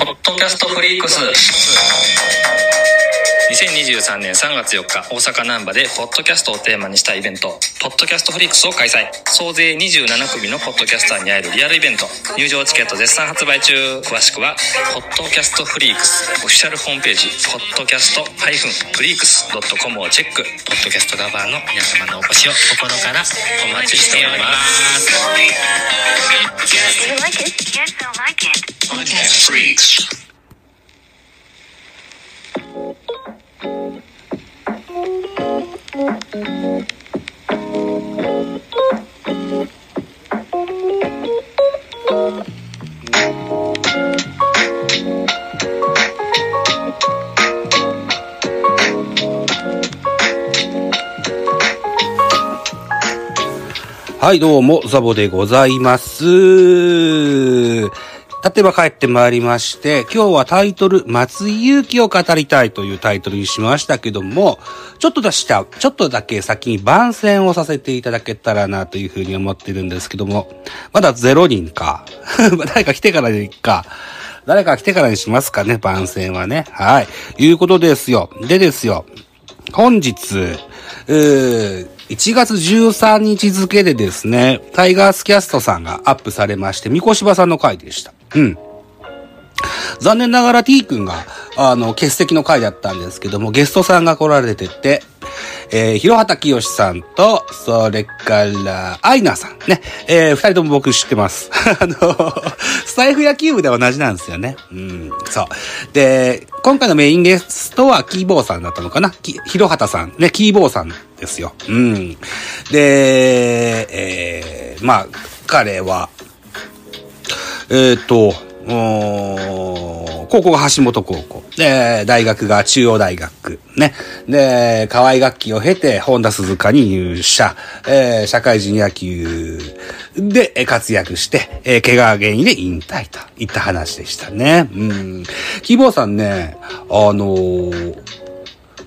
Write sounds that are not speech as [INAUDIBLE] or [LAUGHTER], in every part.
ポッドキャストフリークス。2023年3月4日大阪難波でポッドキャストをテーマにしたイベントポッドキャストフリークスを開催。総勢27組のポッドキャスターに会えるリアルイベント。入場チケット絶賛発売中。詳しくはポッドキャストフリークス。オフィシャルホームページポッドキャストフリークス .com をチェック。ポッドキャストラバーの皆様のお越しを心からお待ちしております. Podcast Freaks はい、どうも、ザボでございます。立てば帰ってまいりまして、今日はタイトル、松井裕樹を語りたいというタイトルにしましたけども、ちょっと出した、ちょっとだけ先に番宣をさせていただけたらなというふうに思ってるんですけども、まだゼロ人か。[LAUGHS] 誰か来てからでいいか。誰か来てからにしますかね、番宣はね。はい。いうことですよ。でですよ。本日、うー1月13日付でですね、タイガースキャストさんがアップされまして、三越場さんの回でした。うん。残念ながら T 君が、あの、欠席の回だったんですけども、ゲストさんが来られてて、えー、広畑清さんと、それから、アイナさんね、えー、二人とも僕知ってます。[LAUGHS] あの、スタイフ野球部で同じなんですよね。うん、そう。で、今回のメインゲストはキーボーさんだったのかな？き広畑さん、ね、キーボーさんですよ。うん。で、えー、まあ、彼は、えっ、と、高校が橋本高校。で、大学が中央大学。ね。で、河合楽器を経て、本田鈴鹿に入社。えー社会人野球で活躍して、えー怪我原因で引退といった話でしたね。うん。キーボーさんね、あのー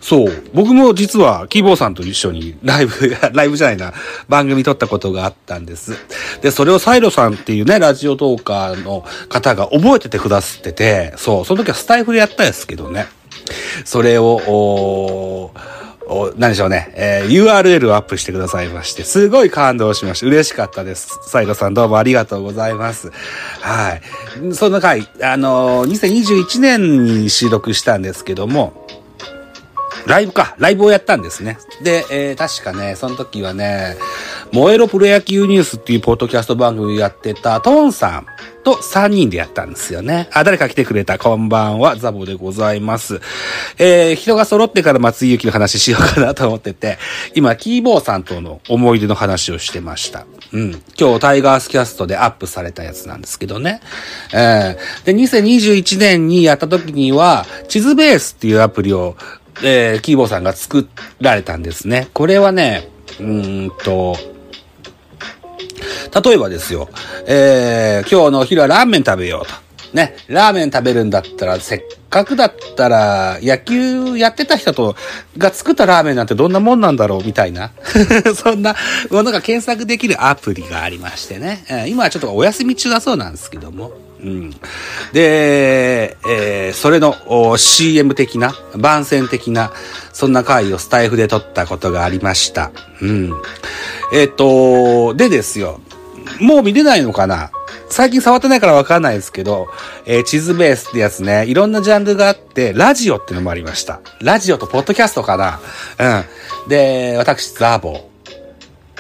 そう。僕も実は、キーボーさんと一緒にライブ、[LAUGHS] ライブじゃないな、番組撮ったことがあったんです。で、それをサイロさんっていうね、ラジオトーカーの方が覚えててくださってて、そう、その時はスタイフでやったんですけどね。それを、おーお何でしょうね、えー URL をアップしてくださいまして、すごい感動しました。嬉しかったです。サイロさんどうもありがとうございます。はい。その回、あのー2021年に収録したんですけども、ライブか。ライブをやったんですね。で、えー確かね、その時はね、燃えろプロ野球ニュースっていうポッドキャスト番組やってたトーンさんと3人でやったんですよね。あ、誰か来てくれた。こんばんは、ザボでございます。えー人が揃ってから松井裕樹の話しようかなと思ってて、今、キーボーさんとの思い出の話をしてました。うん。今日、タイガースキャストでアップされたやつなんですけどね。えーで、2021年にやった時には、地図ベースっていうアプリを、えーキーボーさんが作られたんですね。これはね、うんと、例えばですよ、えー今日のお昼はラーメン食べようと。ね、ラーメン食べるんだったら、せっかくだったら、野球やってた人と、が作ったラーメンなんてどんなもんなんだろうみたいな。[LAUGHS] そんなものが検索できるアプリがありましてね。え今はちょっとお休み中だそうなんですけども。うん。で、えーそれの CM 的な、番宣的な、そんな回をスタイフで撮ったことがありました。うん。えっ、と、でですよ。もう見れないのかな？最近触ってないからわかんないですけど、えー地図ベースってやつね、いろんなジャンルがあって、ラジオってのもありました。ラジオとポッドキャストかな？うん。で、私、ザーボー。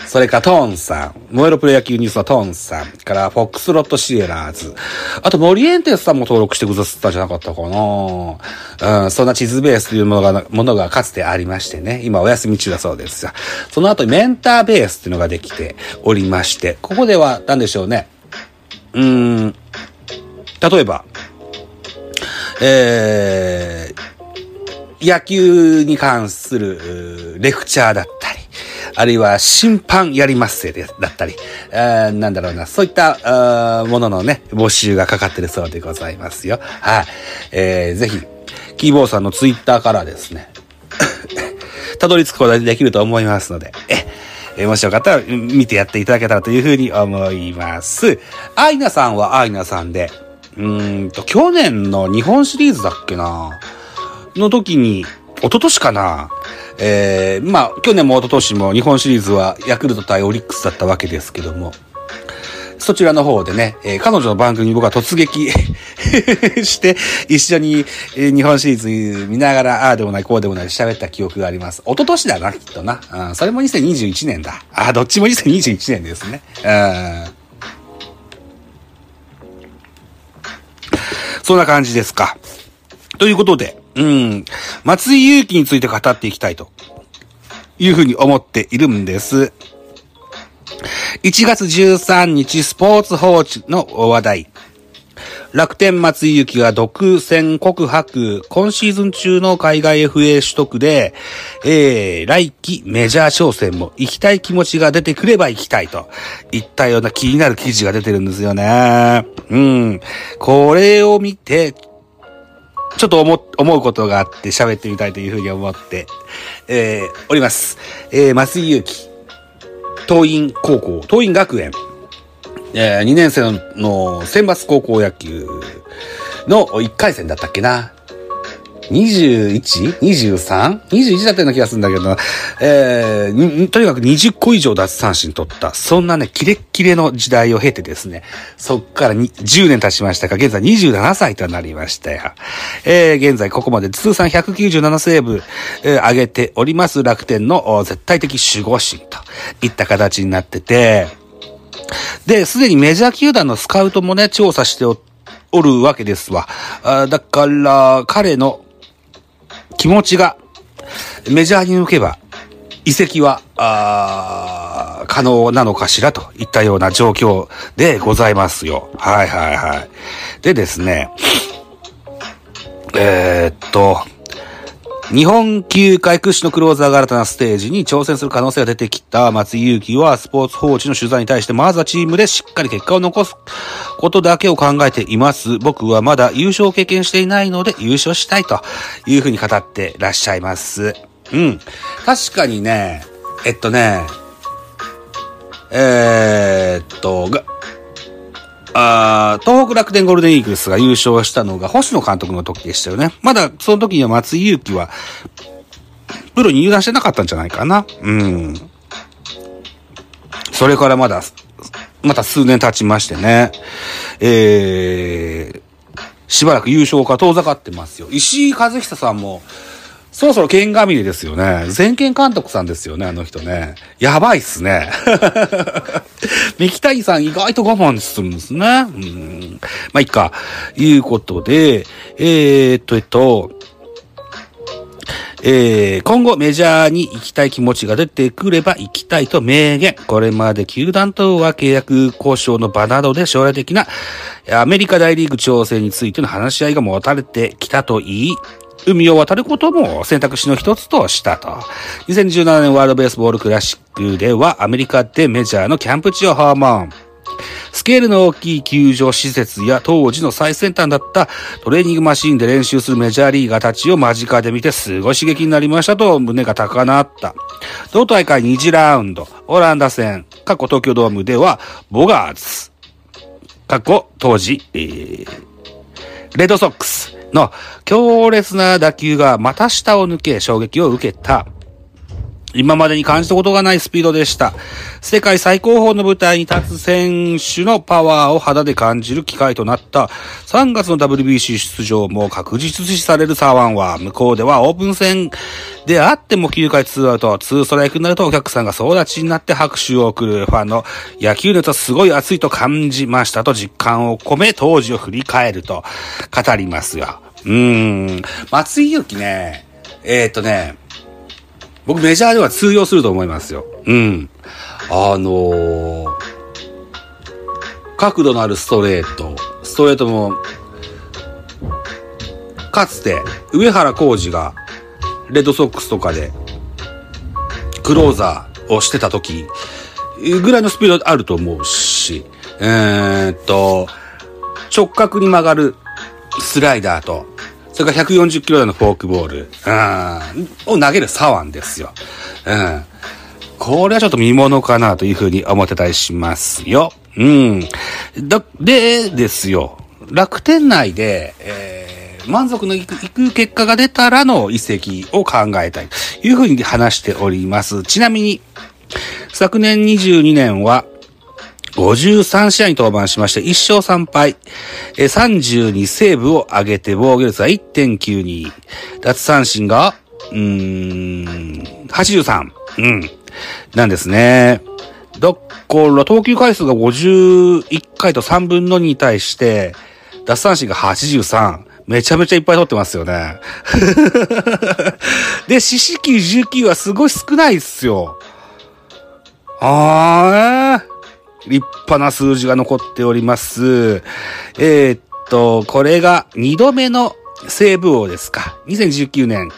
それからトーンさん、燃えろプロ野球ニュースのトーンさん、からフォックスロットシエラーズ、あとモリエンテスさんも登録してくださったんじゃなかったかな。うん、そんな地図ベースというものが、ものがかつてありましてね、今お休み中だそうですよ。その後メンターベースっていうのができておりまして、ここでは何でしょうね。うーん、例えば、えー、野球に関するレクチャーだったり、あるいは審判やりますせでだったり、えーなんだろうな、そういったもののね、募集がかかってるそうでございますよ。はい。えー、ぜひ、キーボーさんのツイッターからですね、[LAUGHS] たどり着くことができると思いますので、え、もしよかったら見てやっていただけたらというふうに思います。アイナさんはアイナさんで、うーんと、去年の日本シリーズだっけな？の時に、一昨年かなえー、まあ、去年も一昨年も日本シリーズはヤクルト対オリックスだったわけですけども、そちらの方でね、えー彼女の番組に僕は突撃 [LAUGHS] して、一緒に、日本シリーズ見ながら、ああでもない、こうでもない喋った記憶があります。一昨年だな、きっとな。うん、それも2021年だ。ああ、どっちも2021年ですね。うん。そんな感じですか。ということで、うん、松井裕樹について語っていきたいというふうに思っているんです。1月13日、スポーツ報知の話題。楽天松井裕樹が独占告白、今シーズン中の海外 FA 取得で、えー、来季メジャー挑戦も行きたい気持ちが出てくれば行きたいといったような気になる記事が出てるんですよね。うん。これを見て、ちょっと思、思うことがあって喋ってみたいというふうに思って、えー、おります。えー、松井祐樹。東院高校、東院学園、えー、2年生のの選抜高校野球の1回戦だったっけな。21?23?21 だったような気がするんだけど、えーとにかく20個以上奪三振取った、そんなね、キレッキレの時代を経てですね、そっから10年経ちましたが、現在27歳となりましたよ。えー現在ここまで通算197セーブ、えー上げております楽天の絶対的守護神といった形になってて、で、すでにメジャー球団のスカウトもね、調査しておおるわけですわ。あだから、彼の気持ちがメジャーに向けば、移籍は、あ可能なのかしらといったような状況でございますよ。はいはいはい。でですね、えーっと、日本球界屈指のクローザーが新たなステージに挑戦する可能性が出てきた松井裕樹はスポーツ報知の取材に対してまずはチームでしっかり結果を残すことだけを考えています。僕はまだ優勝を経験していないので優勝したいというふうに語ってらっしゃいます。うん。確かにね、えっとね、えーっと、が、あ東北楽天ゴールデンイーグルスが優勝したのが星野監督の時でしたよね。まだその時には松井裕樹は、プロに入団してなかったんじゃないかな。うん。それからまだ、また数年経ちましてね。えー、しばらく優勝が遠ざかってますよ。石井和久さんも、そろそろ剣がみれですよね。全権監督さんですよね、あの人ね。やばいっすね。[LAUGHS] 三木谷さん意外と我慢するんですね。うん。まあ、いいか。いうことで、えー、っと、えっと、えー、今後メジャーに行きたい気持ちが出てくれば行きたいと明言。これまで球団とは契約交渉の場などで将来的なアメリカ大リーグ調整についての話し合いが持たれてきたといい、海を渡ることも選択肢の一つとしたと。2017年ワールドベースボールクラシックではアメリカでメジャーのキャンプ地を訪問。スケールの大きい球場施設や当時の最先端だったトレーニングマシーンで練習するメジャーリーガーたちを間近で見てすごい刺激になりましたと胸が高鳴った。同大会2次ラウンド、オランダ戦、過去東京ドームではボガーズ、過去当時、えーレッドソックスの強烈な打球が股下を抜け衝撃を受けた。今までに感じたことがないスピードでした。世界最高峰の舞台に立つ選手のパワーを肌で感じる機会となった3月の WBC 出場も確実視されるサワンは向こうではオープン戦であっても9回2アウト2ストライクになるとお客さんが総立ちになって拍手を送るファンの野球熱はすごい熱いと感じましたと実感を込め当時を振り返ると語りますよ。うーん。松井裕樹ね、えー、っとね、僕メジャーでは通用すると思いますよ。うん。あのー、角度のあるストレート、ストレートも、かつて、上原浩二が、レッドソックスとかで、クローザーをしてた時、ぐらいのスピードあると思うし、えーっと、直角に曲がるスライダーと、それから140キロ台のフォークボール、うん、を投げる左腕ですよ。うん。これはちょっと見物かなというふうに思ってたりしますよ。うん。だ、で、ですよ。楽天内で、えー、満足のいくいく結果が出たらの移籍を考えたいというふうに話しております。ちなみに、昨年22年は、53試合に登板しまして、1勝3敗、えー32セーブを上げて防御率は1.92。奪三振が、うーん、83。うん。なんですね。だから、投球回数が51回と3分の2に対して、奪三振が83。めちゃめちゃいっぱい取ってますよね。[LAUGHS] で、四死球19はすごい少ないっすよ。あー、立派な数字が残っております。えーっと、これが2度目のセーブ王ですか。2019年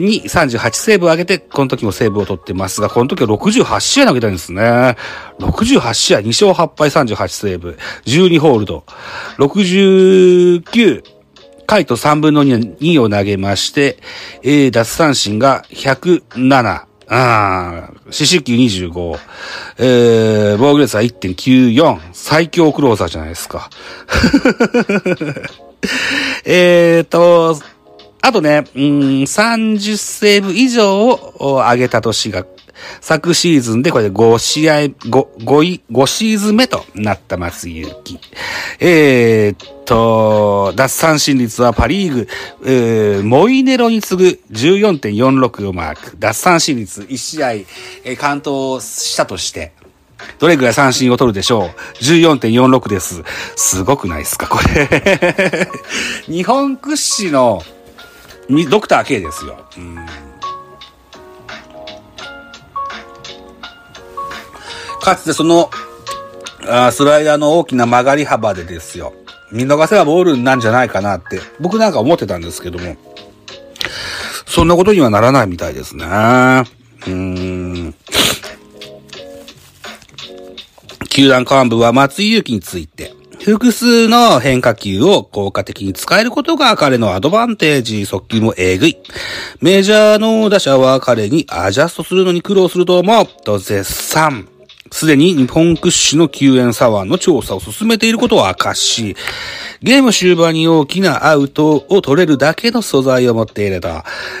に38セーブを上げて、この時もセーブを取ってますが、この時は68試合投げたんですね。68試合、2勝8敗38セーブ、12ホールド、69回と3分の 2, 2を投げまして、えー、奪三振が107。ああ、四死球25。えー、防御率は1.94。最強クローザーじゃないですか。[LAUGHS] えっと、あとね、うん、30セーブ以上を上げた年が、昨シーズンでこれで5試合、5、5位、5シーズン目となった松井裕樹。えーっと、奪三振率はパリーグ、えー、モイネロに次ぐ14.46をマーク。奪三振率1試合、えー、完投したとして、どれぐらい三振を取るでしょう ?14.46 です。すごくないですか？これ。[LAUGHS] 日本屈指のドクター K ですよ。うんかつてその、あスライダーの大きな曲がり幅でですよ。見逃せばボールなんじゃないかなって、僕なんか思ってたんですけども、そんなことにはならないみたいですね。うーん。球団幹部は松井裕樹について、複数の変化球を効果的に使えることが彼のアドバンテージ、速球もえぐい。メジャーの打者は彼にアジャストするのに苦労すると思う、と絶賛。すでに日本屈指の救援左腕の調査を進めていることを明かし、ゲーム終盤に大きなアウトを取れるだけの素材を持っていると、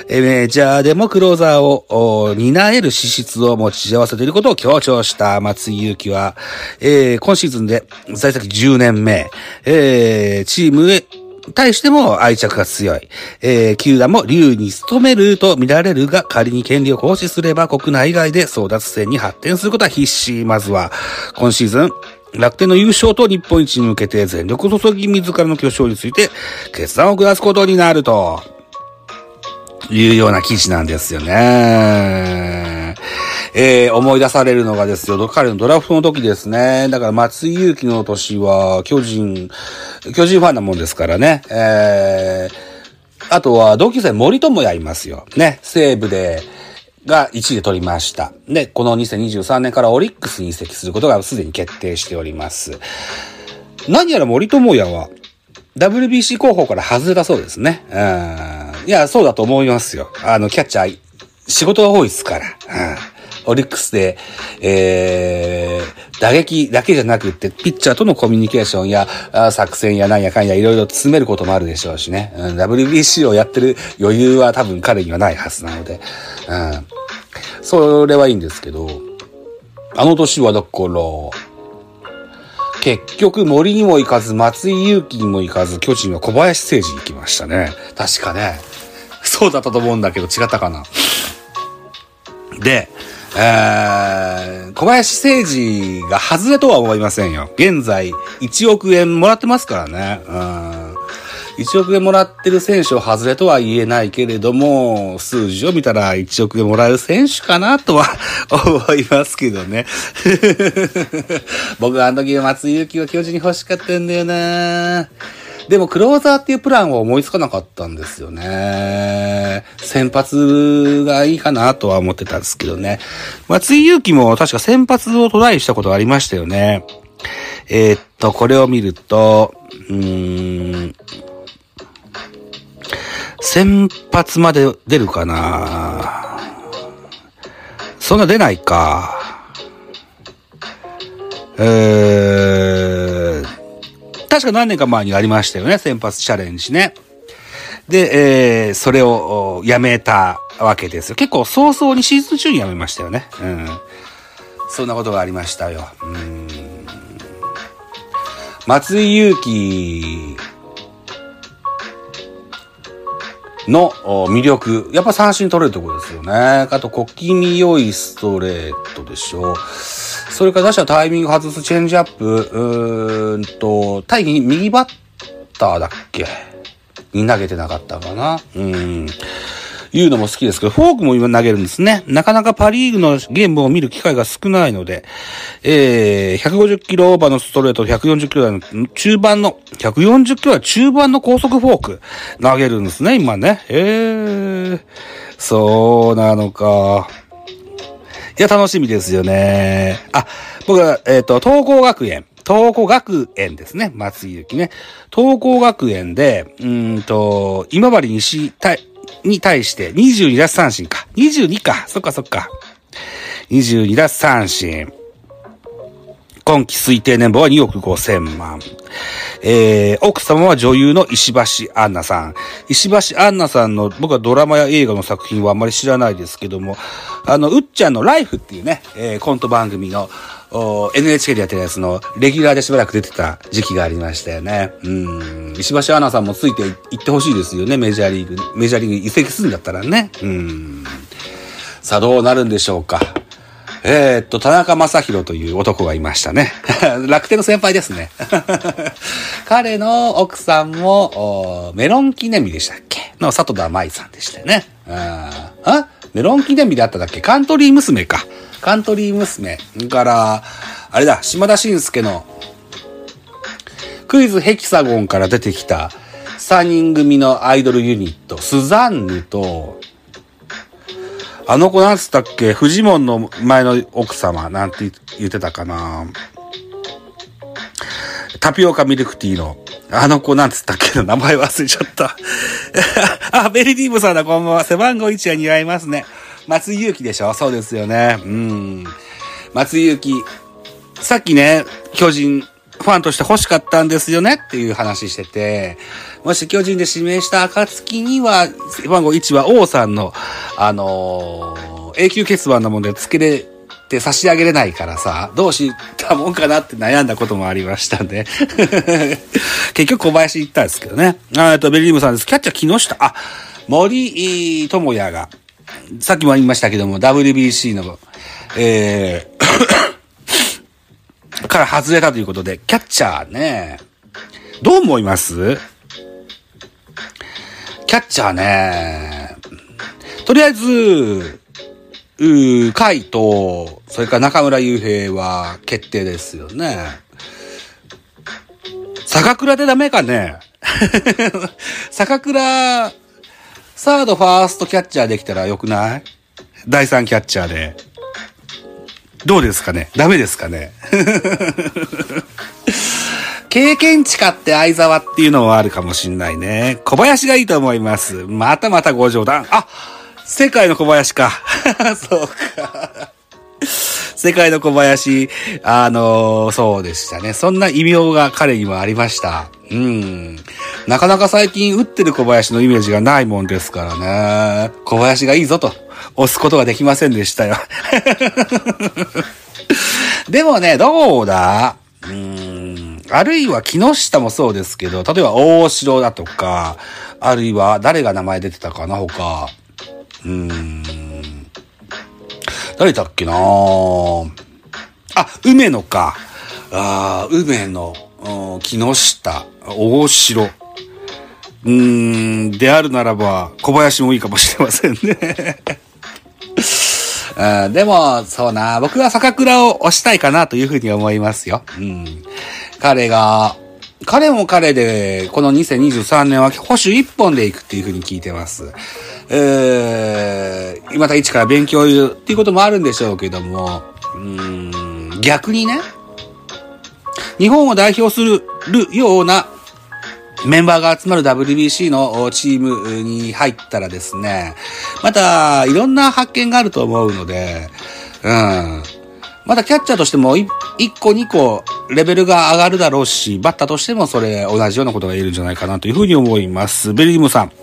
メジャーでもクローザーを担える資質を持ち合わせていることを強調した。松井裕樹は、えー今シーズンで在籍10年目、えーチームへ対しても愛着が強い。えー、球団も竜に努めると見られるが、仮に権利を行使すれば国内外で争奪戦に発展することは必至。まずは、今シーズン、楽天の優勝と日本一に向けて全力注ぎ自らの巨匠について決断を下すことになると。いうような記事なんですよね。えー、思い出されるのがですよ、彼のドラフトの時ですね。だから松井裕樹の年は、巨人、巨人ファンなもんですからね。えー、あとは同級生森友也いますよ。ね、西武で、が1位で取りました。で、この2023年からオリックスに移籍することがすでに決定しております。何やら森友也は、WBC 候補から外れたそうですね。うん。いや、そうだと思いますよ。あの、キャッチャー、仕事が多いですから。うん。オリックスで、えー、打撃だけじゃなくって、ピッチャーとのコミュニケーションや、作戦やなんやかんやいろいろ詰めることもあるでしょうしね。うん、WBC をやってる余裕は多分彼にはないはずなので。うん。それはいいんですけど、あの年はだから、結局森にも行かず、松井裕樹にも行かず、巨人は小林誠司に行きましたね。確かね。そうだったと思うんだけど違ったかな。で、えー、小林誠司が外れとは思いませんよ。現在、1億円もらってますからね。うん。1億円もらってる選手を外れとは言えないけれども、数字を見たら1億円もらえる選手かなとは思いますけどね。[LAUGHS] 僕はあの時松井裕樹が巨人に欲しかったんだよなでもクローザーっていうプランは思いつかなかったんですよね。先発がいいかなとは思ってたんですけどね。松井裕樹も確か先発をトライしたことありましたよね。えーっと、これを見ると、うーん、先発まで出るかなそんな出ないか。えー、確か何年か前にありましたよね、先発チャレンジね。で、えー、それをおやめたわけですよ。結構早々にシーズン中にやめましたよね。うん。そんなことがありましたよ。うん。松井裕樹の魅力。やっぱ三振取れるところですよね。あと、小気味良いストレートでしょう。それから打者タイミング外すチェンジアップ、うーんと、対義右バッターだっけ？に投げてなかったかな？うん。いうのも好きですけど、フォークも今投げるんですね。なかなかパリーグのゲームを見る機会が少ないので、えー、150キロオーバーのストレート、140キロ台の中盤の、140キロ台中盤の高速フォーク投げるんですね、今ね。えー、そうなのか。いや、楽しみですよね。あ、僕は、えっ、と、東光学園。東光学園ですね。松井ゆきね。東光学園で、うんと、今治西対、に対して22奪三振か。22か。そっかそっか。22奪三振。今季推定年俸は2億5千万。えー、奥様は女優の石橋杏奈さん。石橋杏奈さんの、僕はドラマや映画の作品はあんまり知らないですけども、あの、うっちゃんのライフっていうね、えーコント番組の、お NHK でやってるやつの、レギュラーでしばらく出てた時期がありましたよね。うん。石橋杏奈さんもついていってほしいですよね、メジャーリーグ。メジャーリーグ移籍するんだったらね。うん。さあ、どうなるんでしょうか。えーっと、田中正宏という男がいましたね。[LAUGHS] 楽天の先輩ですね。[LAUGHS] 彼の奥さんも、メロン記念日でしたっけ？の里田舞さんでしたよね。ああ？メロン記念日であっただっけ？カントリー娘か。カントリー娘。から、あれだ、島田紳介のクイズヘキサゴンから出てきた3人組のアイドルユニット、スザンヌと、あの子なんつったっけ？フジモンの前の奥様なんて言ってたかなタピオカミルクティーの、あの子なんつったっけ？名前忘れちゃった。[LAUGHS] あ、ベリディームさんだ、こんばんは。背番号1は似合いますね。松井裕樹でしょ？そうですよね。うん。松井裕樹。さっきね、巨人、ファンとして欲しかったんですよねっていう話してて、もし巨人で指名した暁には、背番号1は王さんの、あのー永久欠番なもんで付けれて差し上げれないからさ、どうしたもんかなって悩んだこともありましたんで。[LAUGHS] 結局小林行ったんですけどね。あえっと、ベリームさんです。キャッチャー木下。あ、森智也が、さっきも言いましたけども、WBC の、えー、から外れたということで、キャッチャーね、どう思います？キャッチャーね、とりあえず、うー、カイと、それから中村雄平は決定ですよね。坂倉でダメかね？[LAUGHS] 坂倉、サード、ファーストキャッチャーできたらよくない？第3キャッチャーで。どうですかね？ダメですかね？[LAUGHS] 経験値かって相沢っていうのはあるかもしんないね。小林がいいと思います。またまたご冗談。あ世界の小林か。[LAUGHS] そうか。世界の小林、あのそうでしたね。そんな異名が彼にもありました。うん。なかなか最近打ってる小林のイメージがないもんですからね。小林がいいぞと押すことができませんでしたよ。[LAUGHS] でもね、どうだ？うーん。あるいは木下もそうですけど、例えば大城だとか、あるいは誰が名前出てたかな、他。うーん。誰だっけなあ、梅野か。あ梅野、木下、大城。うーん、であるならば、小林もいいかもしれませんね。[LAUGHS] うんでも、そうな、僕は坂倉を押したいかなというふうに思いますよ。うん。彼が、彼も彼で、この2023年は保守一本で行くっていうふうに聞いてます。えー、また一から勉強言うっていうこともあるんでしょうけども、うん、逆にね、日本を代表するようなメンバーが集まる WBC のチームに入ったらですね、またいろんな発見があると思うので、うん。またキャッチャーとしても1個2個レベルが上がるだろうし、バッターとしてもそれ同じようなことが言えるんじゃないかなというふうに思います。ベリームさん。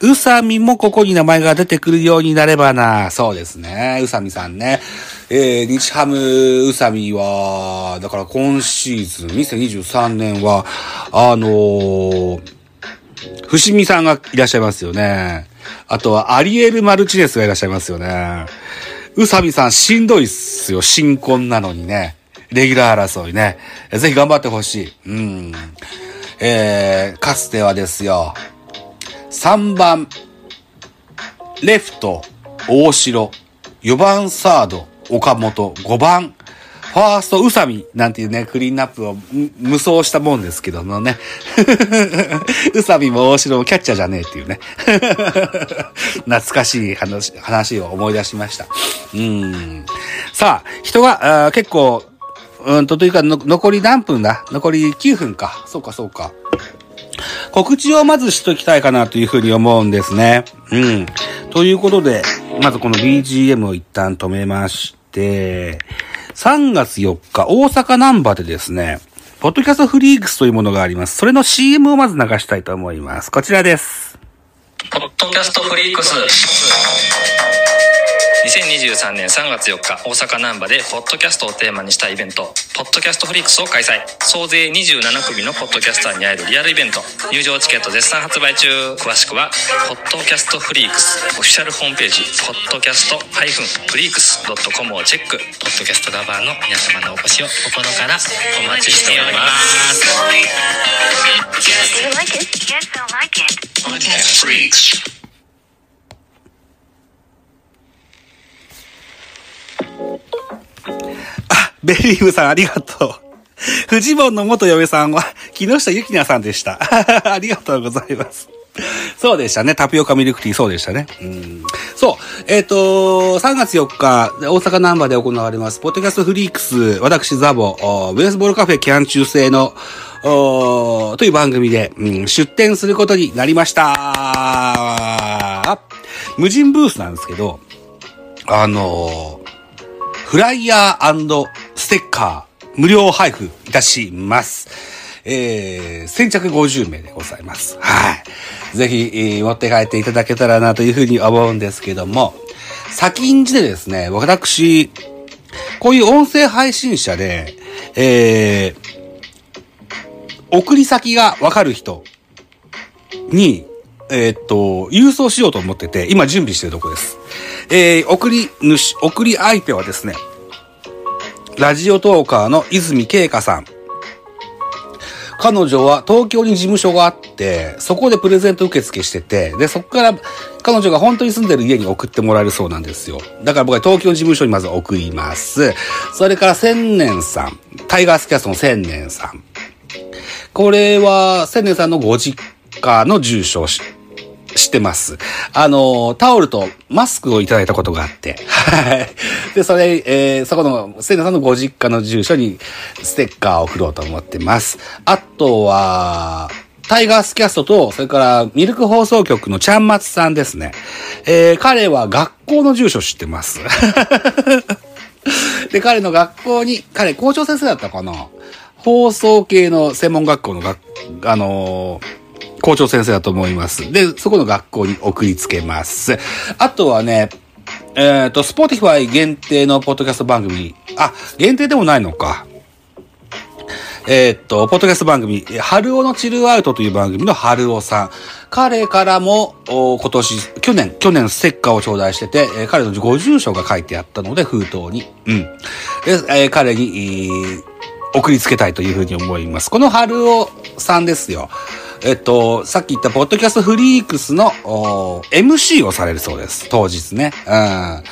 うさみもここに名前が出てくるようになればな。そうですね。うさみさんね。えー、日ハムうさみは、だから今シーズン、2023年は、あのー、伏見さんがいらっしゃいますよね。あとはアリエル・マルチネスがいらっしゃいますよね。うさみさんしんどいっすよ。新婚なのにね。レギュラー争いね。ぜひ頑張ってほしい。うん。えー、かつてはですよ。3番、レフト、大城、4番サード、岡本、5番、ファースト、宇佐美なんていうね、クリーンナップを無双したもんですけどもね。[LAUGHS] 宇佐美も大城もキャッチャーじゃねえっていうね。[LAUGHS] 懐かしい話、話を思い出しました。うん。さあ、人が、あ結構、うんと、というか、残り何分だ？残り9分か。そうか、そうか。告知をまずしときたいかなというふうに思うんですね。うん。ということで、まずこの BGM を一旦止めまして、3月4日、大阪ナンバーでですね、ポッドキャストフリークスというものがあります。それの CM をまず流したいと思います。こちらです。ポッドキャストフリークス。2023年3月4日、大阪難波で、ポッドキャストをテーマにしたイベント、ポッドキャストフリークスを開催。総勢27組のポッドキャスターに会えるリアルイベント。入場チケット絶賛発売中。詳しくは、ポッドキャストフリークス、オフィシャルホームページ、ポッドキャストフリークス .com をチェック。ポッドキャストラバーの皆様のお越しを心からお待ちしております。あ、ベリームさんありがとう。[LAUGHS] フジモンの元嫁さんは、木下ゆきなさんでした。[LAUGHS] ありがとうございます。そうでしたね。タピオカミルクティー、そうでしたね。うん。そう。えっ、と、3月4日、大阪ナンバーで行われます、ポッドキャストフリークス、私ザボ、おベースボールカフェキャン中制の、という番組で、うん、出展することになりました。無人ブースなんですけど、あのーフライヤーステッカー無料配布いたします。えー、先着50名でございます。はい。ぜひ、えー持って帰っていただけたらなというふうに思うんですけども、先んじでですね、私、こういう音声配信者で、えー、送り先がわかる人に、えーっと、郵送しようと思ってて、今準備してるとこです。えー、送り主、送り相手はですね、ラジオトーカーの泉慶香さん。彼女は東京に事務所があって、そこでプレゼント受付してて、で、そこから彼女が本当に住んでる家に送ってもらえるそうなんですよ。だから僕は東京事務所にまず送ります。それから千年さん。タイガースキャストの千年さん。これは、千年さんのご実家の住所し知ってます。あの、タオルとマスクをいただいたことがあって、はい。で、それ、えーそこの、セイナさんのご実家の住所にステッカーを送ろうと思ってます。あとは、タイガースキャストと、それからミルク放送局のちゃんまつさんですね。えー彼は学校の住所知ってます。[LAUGHS] で、彼の学校に、彼校長先生だったかな放送系の専門学校の学、あのー校長先生だと思います。で、そこの学校に送りつけます。あとはね、えっ、と、 Spotify限定のポッドキャスト番組。あ、限定でもないのか。えーっと、ポッドキャスト番組、春尾のチルアウトという番組の春尾さん。彼からも、今年、去年、去年ステッカーを頂戴してて、えー彼のご住所が書いてあったので、封筒に。うん。で、えー彼に、送りつけたいというふうに思います。この春尾さんですよ。えっと、さっき言ったポッドキャストフリークスの MC をされるそうです。当日ね。うん。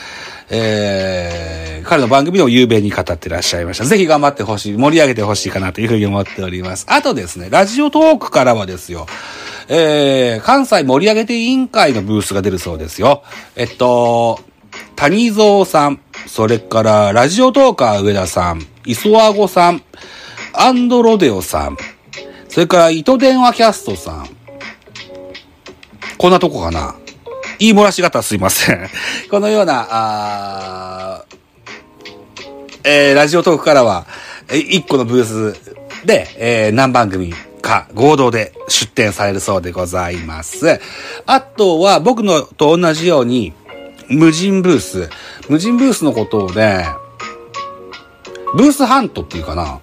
えー、彼の番組を雄弁に語ってらっしゃいました。ぜひ頑張ってほしい、盛り上げてほしいかなというふうに思っております。あとですね、ラジオトークからはですよ、えー、関西盛り上げて委員会のブースが出るそうですよ。えっと、谷蔵さん、それからラジオトーカー上田さん、磯和子さん、アンドロデオさん、それから糸電話キャストさん、こんなとこかな。言い漏らし方すいません。[LAUGHS] このような、あえー、ラジオトークからは、え1個のブースで、えー、何番組か合同で出展されるそうでございます。あとは、僕のと同じように、無人ブース。無人ブースのことをね、ブースハントっていうかな。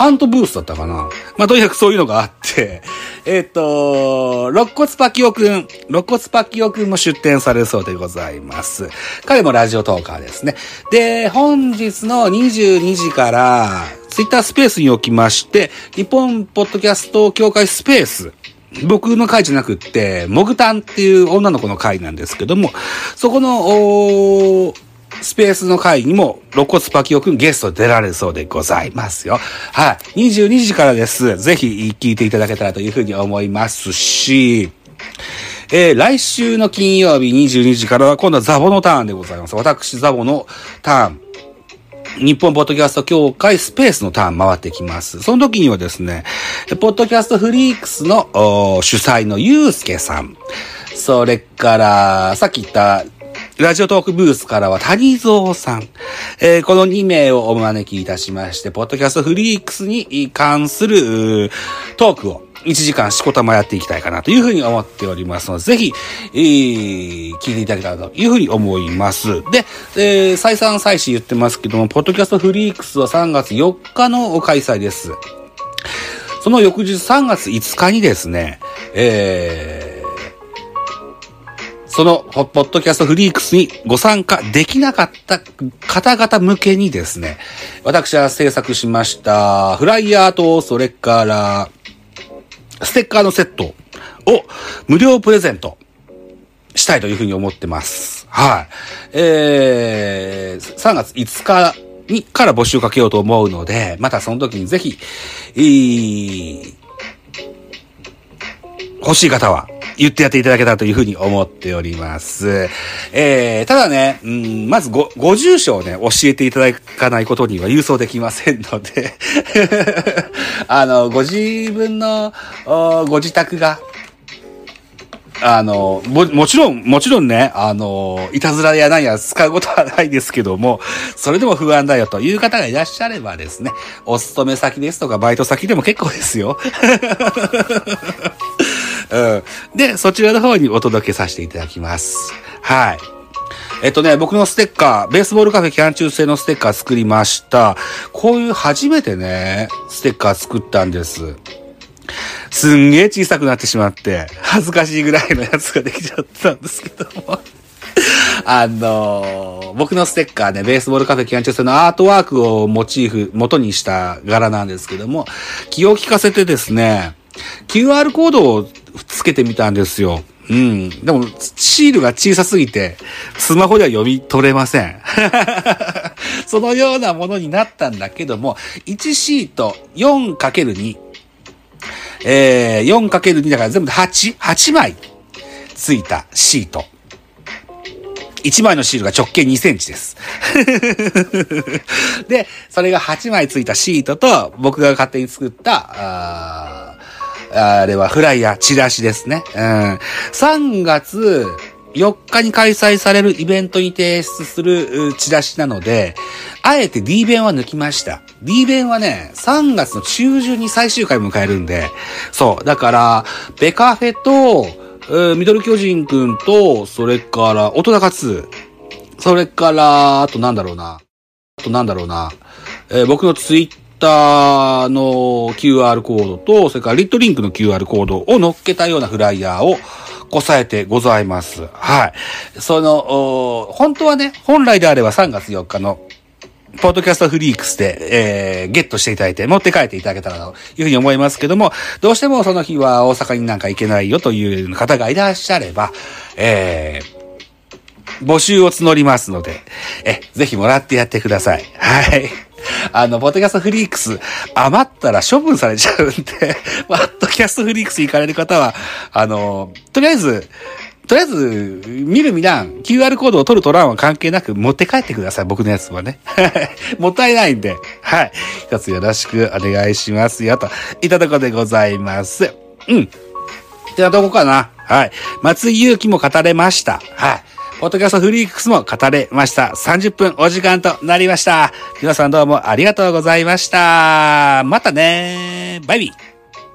ハントブースだったかな。まあ、とにかくそういうのがあって、[LAUGHS] えっ、と、肋骨パキオくん、肋骨パキオくんも出展されるそうでございます。彼もラジオトーカーですね。で、本日の22時から、ツイッタースペースにおきまして、日本ポッドキャスト協会スペース、僕の会じゃなくって、モグタンっていう女の子の会なんですけども、そこの、おースペースの会にも、肋骨パキオくんゲスト出られるそうでございますよ。はい。22時からです。ぜひ聞いていただけたらというふうに思いますし、えー来週の金曜日22時からは今度はザボのターンでございます。私ザボのターン。日本ポッドキャスト協会スペースのターン回ってきます。その時にはですね、ポッドキャストフリークスの主催のゆうすけさん、それから、さっき言った、ラジオトークブースからは谷蔵さん、えーこの2名をお招きいたしまして、ポッドキャストフリークスに関するトークを1時間しこたまやっていきたいかなというふうに思っておりますので、ぜひ、えー聞いていただけたらというふうに思います。で、えー再三再四言ってますけども、ポッドキャストフリークスは3月4日の開催です。その翌日3月5日にですね、えーその、ポッドキャストフリークスにご参加できなかった方々向けにですね、私は制作しました、フライヤーと、それから、ステッカーのセットを無料プレゼントしたいというふうに思ってます。はい。えー、3月5日にから募集かけようと思うので、またその時にぜひ、いい欲しい方は言ってやっていただけたらというふうに思っております。えー、ただね、うん、まずご、ご住所をね、教えていただかないことには郵送できませんので、[LAUGHS] あの、ご自分の、ご自宅が、あの、も、もちろん、もちろんね、あの、いたずらやなんや使うことはないですけども、それでも不安だよという方がいらっしゃればですね、お勤め先ですとかバイト先でも結構ですよ。[LAUGHS] うん。で、そちらの方にお届けさせていただきます。はい。えっとね、僕のステッカー、ベースボールカフェキャン中製のステッカー作りました。こういう初めてね、ステッカー作ったんです。すんげえ小さくなってしまって、恥ずかしいぐらいのやつができちゃったんですけども。[LAUGHS] あのー僕のステッカーね、ベースボールカフェキャンチュー製のアートワークをモチーフ、元にした柄なんですけども、気を利かせてですね、QR コードをつけてみたんですよ。うん。でも、シールが小さすぎて、スマホでは読み取れません。[LAUGHS] そのようなものになったんだけども、1シート 4×2。えー、4×2 だから全部で8、8枚ついたシート。1枚のシールが直径2センチです。[LAUGHS] で、それが8枚ついたシートと、僕が勝手に作った、あれはフライヤー、チラシですね。うん。3月4日に開催されるイベントに提出するチラシなので、あえて D 弁は抜きました。D 弁はね、3月の中旬に最終回迎えるんで、そう。だから、ベカフェと、ミドル巨人くんと、それから、大人活、それから、あとなんだろうな。あとなんだろうな。えー僕のツイッターの QR コードと、それからリットリンクの QR コードを乗っけたようなフライヤーをこさえてございます。はい。その、本当はね、本来であれば3月4日のポッドキャストフリークスで、えー、ゲットしていただいて、持って帰っていただけたらというふうに思いますけども、どうしてもその日は大阪になんか行けないよという方がいらっしゃれば、えー、募集を募りますので、え、ぜひもらってやってください。はい。あの、ポッドキャストフリークス、余ったら処分されちゃうんで、[LAUGHS] ポッドキャストフリークス行かれる方は、あの、とりあえず、とりあえず、見る見らん、QR コードを取る取らんは関係なく持って帰ってください、僕のやつはね。[LAUGHS] もったいないんで。はい。一つよろしくお願いしますよ、と。いただくでございます。うん。ってなとこかな。はい。松井祐樹も語れました。はい。ポッドキャストフリークスも語れました。30分お時間となりました。皆さんどうもありがとうございました。またねバイビー